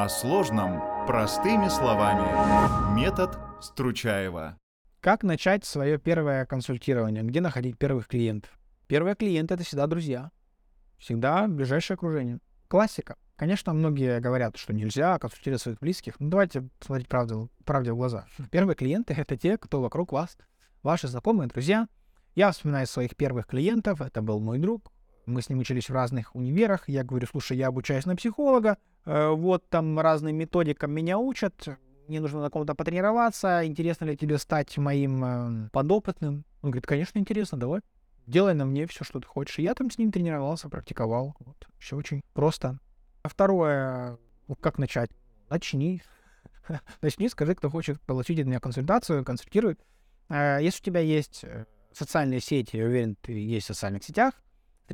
О сложном простыми словами. Метод Стручаева. Как начать свое первое консультирование? Где находить первых клиентов? Первые клиенты — это всегда друзья. Всегда ближайшее окружение. Классика. Конечно, многие говорят, что нельзя консультировать своих близких. Но давайте смотреть правду, правде в глаза. Первые клиенты — это те, кто вокруг вас, ваши знакомые, друзья. Я вспоминаю своих первых клиентов. Это был мой друг. Мы с ним учились в разных универах. Я говорю, слушай, я обучаюсь на психолога. Э, вот там разным методикам меня учат, мне нужно на ком-то потренироваться, интересно ли тебе стать моим э, подопытным? Он говорит, конечно, интересно, давай. Делай на мне все, что ты хочешь. И я там с ним тренировался, практиковал. Вот. Все очень просто. А второе, как начать? Начни. Начни, скажи, кто хочет получить от меня консультацию, консультирует. Э, если у тебя есть э, социальные сети, я уверен, ты есть в социальных сетях,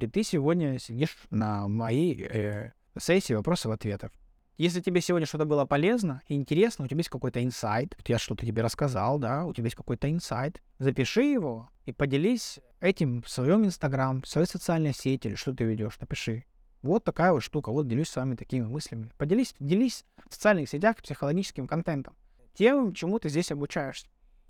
ты сегодня сидишь на моей э, сессии вопросов-ответов. Если тебе сегодня что-то было полезно и интересно, у тебя есть какой-то инсайт, я что-то тебе рассказал, да, у тебя есть какой-то инсайт, запиши его и поделись этим в своем Инстаграм, в своей социальной сети или что ты ведешь, напиши. Вот такая вот штука, вот делюсь с вами такими мыслями. Поделись, делись в социальных сетях психологическим контентом, тем, чему ты здесь обучаешься.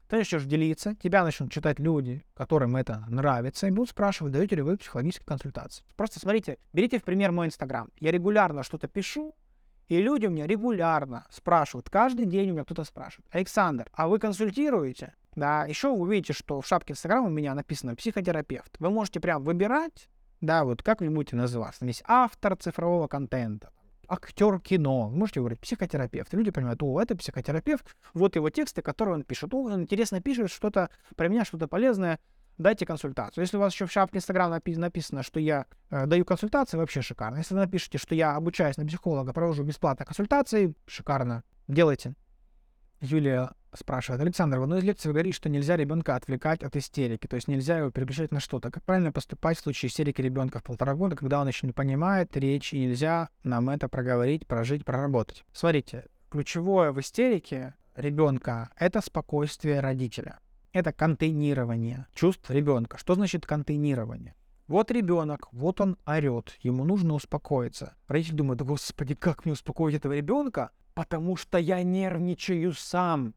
Ты начнешь делиться, тебя начнут читать люди, которым это нравится, и будут спрашивать, даете ли вы психологические консультации. Просто смотрите, берите в пример мой Инстаграм. Я регулярно что-то пишу, и люди у меня регулярно спрашивают, каждый день у меня кто-то спрашивает, Александр, а вы консультируете? Да, еще вы увидите, что в шапке Инстаграма у меня написано психотерапевт. Вы можете прям выбирать, да, вот как вы будете называться. Есть автор цифрового контента, актер кино. Можете говорить психотерапевт. Люди понимают, о, это психотерапевт, вот его тексты, которые он пишет. О, он интересно пишет что-то про меня, что-то полезное. Дайте консультацию. Если у вас еще в шапке Инстаграм напи- написано, что я э, даю консультации, вообще шикарно. Если вы напишите, что я обучаюсь на психолога, провожу бесплатно консультации, шикарно. Делайте. Юлия спрашивает, Александр, в одной из лекций вы что нельзя ребенка отвлекать от истерики, то есть нельзя его переключать на что-то. Как правильно поступать в случае истерики ребенка в полтора года, когда он еще не понимает речь, и нельзя нам это проговорить, прожить, проработать? Смотрите, ключевое в истерике ребенка — это спокойствие родителя. Это контейнирование чувств ребенка. Что значит контейнирование? Вот ребенок, вот он орет, ему нужно успокоиться. Родитель думает, господи, как мне успокоить этого ребенка? Потому что я нервничаю сам.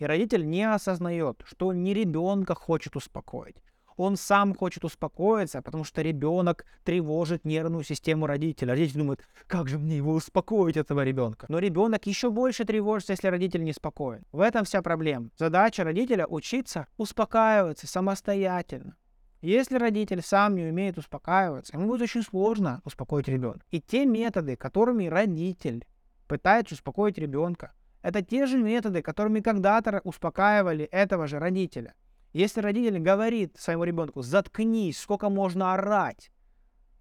И родитель не осознает, что не ребенка хочет успокоить. Он сам хочет успокоиться, потому что ребенок тревожит нервную систему родителя. Родитель думает, как же мне его успокоить, этого ребенка. Но ребенок еще больше тревожится, если родитель не спокоен. В этом вся проблема. Задача родителя учиться успокаиваться самостоятельно. Если родитель сам не умеет успокаиваться, ему будет очень сложно успокоить ребенка. И те методы, которыми родитель пытается успокоить ребенка, это те же методы, которыми когда-то успокаивали этого же родителя. Если родитель говорит своему ребенку, заткнись, сколько можно орать,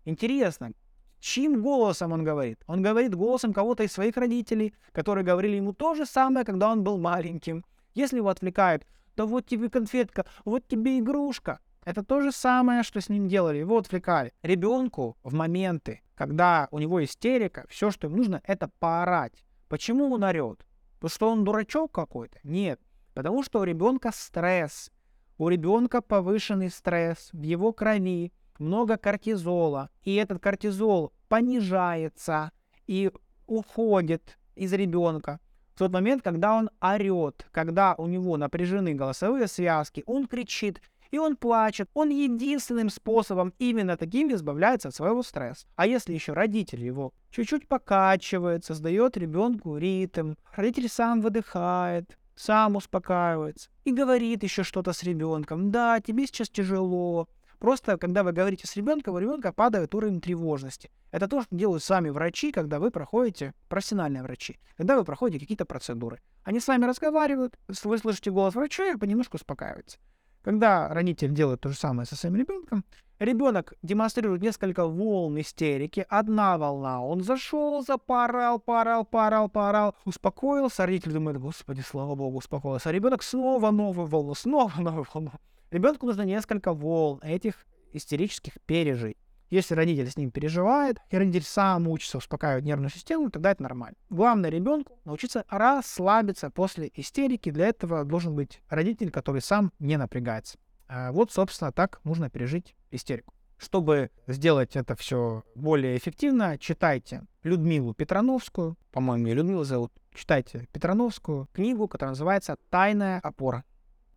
интересно, чьим голосом он говорит? Он говорит голосом кого-то из своих родителей, которые говорили ему то же самое, когда он был маленьким. Если его отвлекают, то вот тебе конфетка, вот тебе игрушка. Это то же самое, что с ним делали, его отвлекали. Ребенку в моменты, когда у него истерика, все, что ему нужно, это поорать. Почему он орет? Потому что он дурачок какой-то? Нет. Потому что у ребенка стресс. У ребенка повышенный стресс, в его крови много кортизола, и этот кортизол понижается и уходит из ребенка. В тот момент, когда он орет, когда у него напряжены голосовые связки, он кричит, и он плачет. Он единственным способом именно таким избавляется от своего стресса. А если еще родитель его чуть-чуть покачивает, создает ребенку ритм, родитель сам выдыхает, сам успокаивается и говорит еще что-то с ребенком. Да, тебе сейчас тяжело. Просто, когда вы говорите с ребенком, у ребенка падает уровень тревожности. Это то, что делают сами врачи, когда вы проходите, профессиональные врачи, когда вы проходите какие-то процедуры. Они с вами разговаривают, вы слышите голос врача и понемножку успокаивается. Когда родитель делает то же самое со своим ребенком, ребенок демонстрирует несколько волн истерики. Одна волна, он зашел, запорал, порал, порал, порал, успокоился. Родитель думает, господи, слава богу, успокоился. А ребенок снова новую волну, снова новую волну. Ребенку нужно несколько волн этих истерических пережей. Если родитель с ним переживает, и родитель сам учится успокаивать нервную систему, тогда это нормально. Главное ребенку научиться расслабиться после истерики. Для этого должен быть родитель, который сам не напрягается. А вот, собственно, так нужно пережить истерику. Чтобы сделать это все более эффективно, читайте Людмилу Петрановскую, по-моему, ее Людмила зовут, читайте Петрановскую книгу, которая называется «Тайная опора».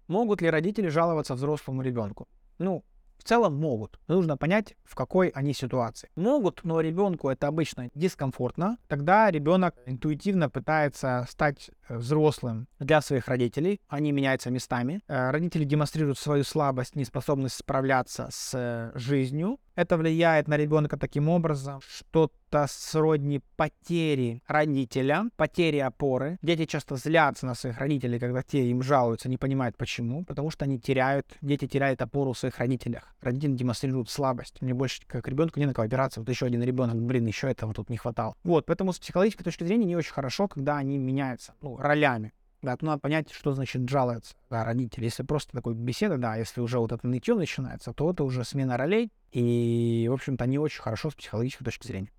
Могут ли родители жаловаться взрослому ребенку? Ну, в целом могут. Нужно понять, в какой они ситуации. Могут, но ребенку это обычно дискомфортно. Тогда ребенок интуитивно пытается стать э, взрослым для своих родителей. Они меняются местами. Э, родители демонстрируют свою слабость, неспособность справляться с э, жизнью. Это влияет на ребенка таким образом, что-то сродни потери родителя, потери опоры. Дети часто злятся на своих родителей, когда те им жалуются, не понимают почему, потому что они теряют, дети теряют опору в своих родителях. Родители демонстрируют слабость. Мне больше как ребенку не на кого опираться. Вот еще один ребенок, блин, еще этого тут не хватало. Вот, поэтому с психологической точки зрения не очень хорошо, когда они меняются, ну, ролями. Да, то надо понять, что значит жаловаться да, родители. Если просто такой беседа, да, если уже вот это нытье начинается, то это уже смена ролей, и, в общем-то, не очень хорошо с психологической точки зрения.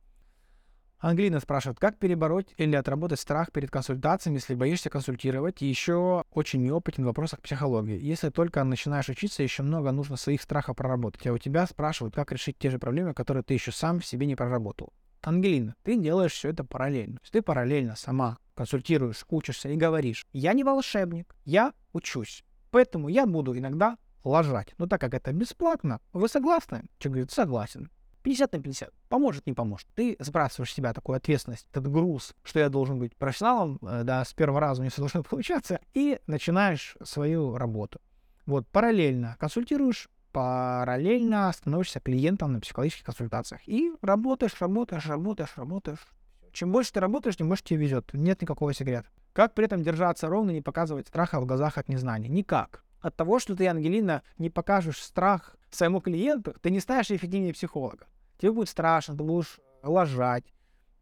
Ангелина спрашивает, как перебороть или отработать страх перед консультациями, если боишься консультировать, и еще очень неопытен в вопросах психологии. Если только начинаешь учиться, еще много нужно своих страхов проработать, а у тебя спрашивают, как решить те же проблемы, которые ты еще сам в себе не проработал. Ангелина, ты делаешь все это параллельно. То есть ты параллельно сама консультируешь, учишься и говоришь, я не волшебник, я учусь. Поэтому я буду иногда лажать. Но так как это бесплатно, вы согласны? Человек говорит, согласен. 50 на 50. Поможет, не поможет. Ты сбрасываешь с себя такую ответственность, этот груз, что я должен быть профессионалом, э, да, с первого раза у все должно получаться, и начинаешь свою работу. Вот, параллельно консультируешь, параллельно становишься клиентом на психологических консультациях. И работаешь, работаешь, работаешь, работаешь. Чем больше ты работаешь, тем больше тебе везет. Нет никакого секрета. Как при этом держаться ровно и не показывать страха в глазах от незнания? Никак. От того, что ты, Ангелина, не покажешь страх своему клиенту, ты не станешь эффективнее психолога. Тебе будет страшно, ты будешь лажать,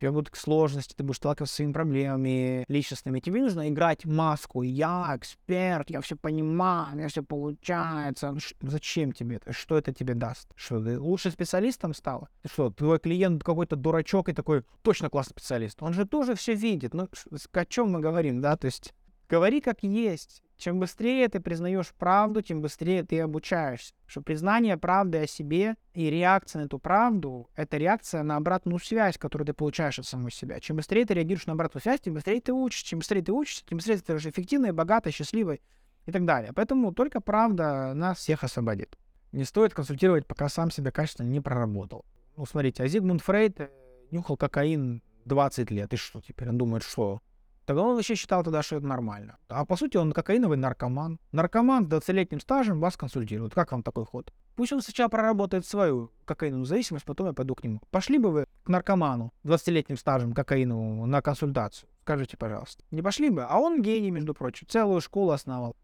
тебе будут сложности, ты будешь сталкиваться с своими проблемами личностными. Тебе нужно играть маску. Я эксперт, я все понимаю, меня все получается. Ну, зачем тебе это? Что это тебе даст? Что, ты лучше специалистом стала? Что, твой клиент какой-то дурачок и такой, точно классный специалист. Он же тоже все видит. Ну, о чем мы говорим, да? То есть говори как есть. Чем быстрее ты признаешь правду, тем быстрее ты обучаешься. Что признание правды о себе и реакция на эту правду — это реакция на обратную связь, которую ты получаешь от самого себя. Чем быстрее ты реагируешь на обратную связь, тем быстрее ты учишься. Чем быстрее ты учишься, тем быстрее ты становишься эффективной, богатой, счастливой и так далее. Поэтому только правда нас всех освободит. Не стоит консультировать, пока сам себя качественно не проработал. Ну, смотрите, а Зигмунд Фрейд э, нюхал кокаин 20 лет. И что теперь? Он думает, что Тогда он вообще считал тогда, что это нормально. А по сути он кокаиновый наркоман. Наркоман с 20-летним стажем вас консультирует. Как вам такой ход? Пусть он сначала проработает свою кокаиновую зависимость, потом я пойду к нему. Пошли бы вы к наркоману 20-летним стажем кокаиновому на консультацию? Скажите, пожалуйста. Не пошли бы? А он гений, между прочим. Целую школу основал.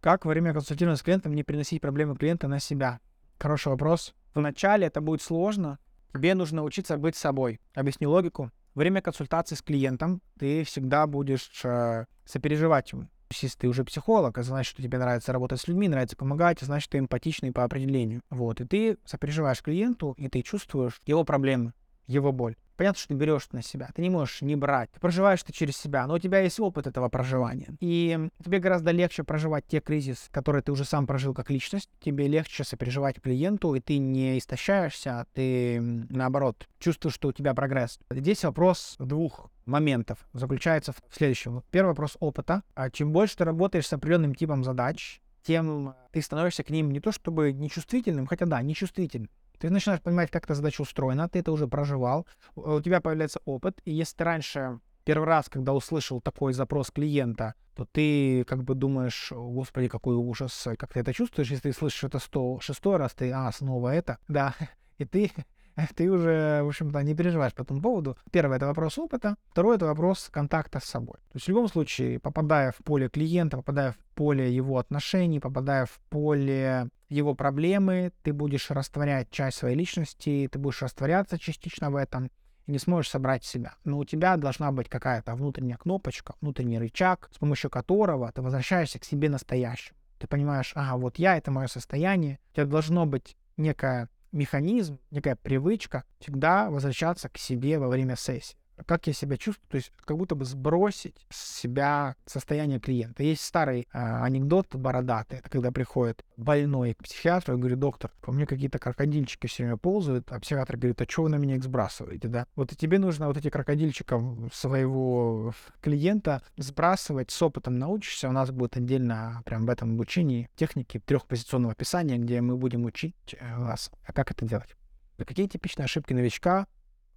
Как во время консультирования с клиентом не приносить проблемы клиента на себя? Хороший вопрос. Вначале это будет сложно. Тебе нужно учиться быть собой. Объясню логику время консультации с клиентом ты всегда будешь э, сопереживать ему. Если ты уже психолог, это значит, что тебе нравится работать с людьми, нравится помогать, значит, ты эмпатичный по определению. Вот, и ты сопереживаешь клиенту, и ты чувствуешь его проблемы, его боль. Понятно, что ты берешь на себя. Ты не можешь не брать. Ты проживаешь ты через себя, но у тебя есть опыт этого проживания. И тебе гораздо легче проживать те кризисы, которые ты уже сам прожил как личность. Тебе легче сопереживать клиенту, и ты не истощаешься, а ты, наоборот, чувствуешь, что у тебя прогресс. Здесь вопрос двух моментов заключается в следующем. Первый вопрос опыта. А чем больше ты работаешь с определенным типом задач, тем ты становишься к ним не то чтобы нечувствительным, хотя да, нечувствительным, ты начинаешь понимать, как эта задача устроена, ты это уже проживал, у тебя появляется опыт, и если ты раньше первый раз, когда услышал такой запрос клиента, то ты как бы думаешь, господи, какой ужас, как ты это чувствуешь, если ты слышишь это 106 раз, ты, а, снова это, да, и ты ты уже, в общем-то, не переживаешь по этому поводу. Первое — это вопрос опыта. Второе — это вопрос контакта с собой. То есть в любом случае, попадая в поле клиента, попадая в поле его отношений, попадая в поле его проблемы, ты будешь растворять часть своей личности, ты будешь растворяться частично в этом, и не сможешь собрать себя. Но у тебя должна быть какая-то внутренняя кнопочка, внутренний рычаг, с помощью которого ты возвращаешься к себе настоящему. Ты понимаешь, ага, вот я — это мое состояние. У тебя должно быть некое механизм, некая привычка всегда возвращаться к себе во время сессии. Как я себя чувствую, то есть как будто бы сбросить с себя состояние клиента. Есть старый э, анекдот бородатый, это когда приходит больной к психиатру и говорит, доктор, по мне какие-то крокодильчики все время ползают, а психиатр говорит, а что вы на меня их сбрасываете, да? Вот и тебе нужно вот эти крокодильчиков своего клиента сбрасывать, с опытом научишься, у нас будет отдельно прям в этом обучении техники трехпозиционного описания, где мы будем учить э, вас, а как это делать. Какие типичные ошибки новичка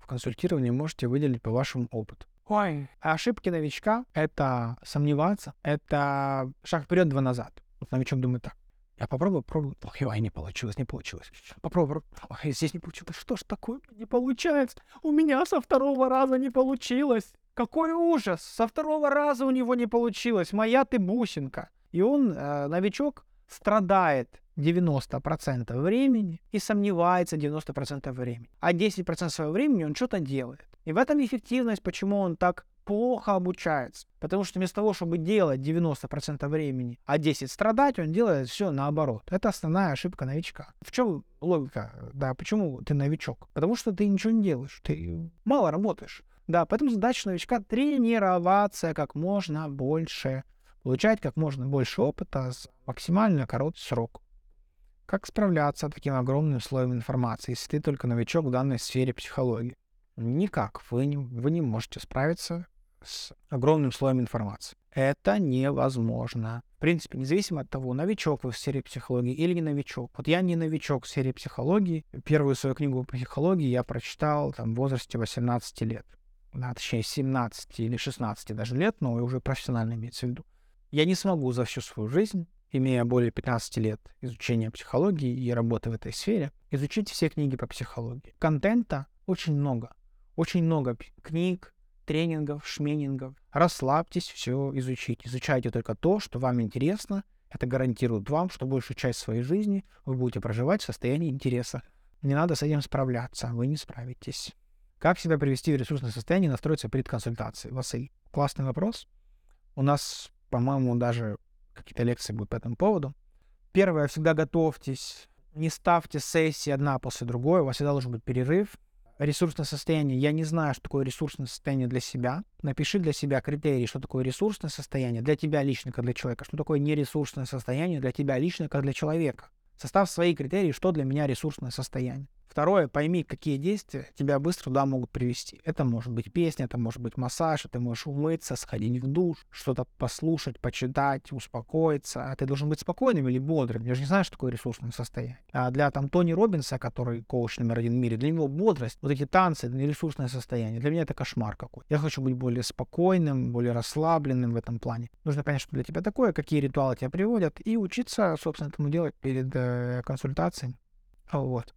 консультировании можете выделить по вашему опыту? Ой, ошибки новичка — это сомневаться, это шаг вперед, два назад. Вот новичок думает так. Я попробую, пробую. Ой, ой, не получилось, не получилось. Попробую. Ой, здесь не получилось. Что ж такое? Не получается. У меня со второго раза не получилось. Какой ужас! Со второго раза у него не получилось. Моя ты бусинка. И он, э, новичок, страдает 90% времени и сомневается 90% времени. А 10% своего времени он что-то делает. И в этом эффективность, почему он так плохо обучается. Потому что вместо того, чтобы делать 90% времени, а 10 страдать, он делает все наоборот. Это основная ошибка новичка. В чем логика? Да, почему ты новичок? Потому что ты ничего не делаешь, ты мало работаешь. Да, поэтому задача новичка тренироваться как можно больше, получать как можно больше опыта за максимально короткий срок. Как справляться с таким огромным слоем информации, если ты только новичок в данной сфере психологии? Никак. Вы не, вы не можете справиться с огромным слоем информации. Это невозможно. В принципе, независимо от того, новичок вы в сфере психологии или не новичок. Вот я не новичок в сфере психологии. Первую свою книгу по психологии я прочитал там, в возрасте 18 лет. Да, точнее, 17 или 16 даже лет, но уже профессионально имеется в виду. Я не смогу за всю свою жизнь имея более 15 лет изучения психологии и работы в этой сфере, изучите все книги по психологии. Контента очень много. Очень много книг, тренингов, шменингов. Расслабьтесь, все изучите. Изучайте только то, что вам интересно. Это гарантирует вам, что большую часть своей жизни вы будете проживать в состоянии интереса. Не надо с этим справляться, вы не справитесь. Как себя привести в ресурсное состояние и настроиться перед консультацией? Василий, классный вопрос. У нас, по-моему, даже какие-то лекции будут по этому поводу. Первое, всегда готовьтесь, не ставьте сессии одна после другой, у вас всегда должен быть перерыв. Ресурсное состояние. Я не знаю, что такое ресурсное состояние для себя. Напиши для себя критерии, что такое ресурсное состояние для тебя лично, как для человека, что такое нересурсное состояние для тебя лично, как для человека. Составь свои критерии, что для меня ресурсное состояние. Второе, пойми, какие действия тебя быстро туда могут привести. Это может быть песня, это может быть массаж, ты можешь умыться, сходить в душ, что-то послушать, почитать, успокоиться. А ты должен быть спокойным или бодрым. Я же не знаю, что такое ресурсное состояние. А для там Тони Робинса, который коуч номер один в мире, для него бодрость, вот эти танцы, это не ресурсное состояние. Для меня это кошмар какой. Я хочу быть более спокойным, более расслабленным в этом плане. Нужно понять, что для тебя такое, какие ритуалы тебя приводят, и учиться, собственно, этому делать перед э, консультацией. Вот.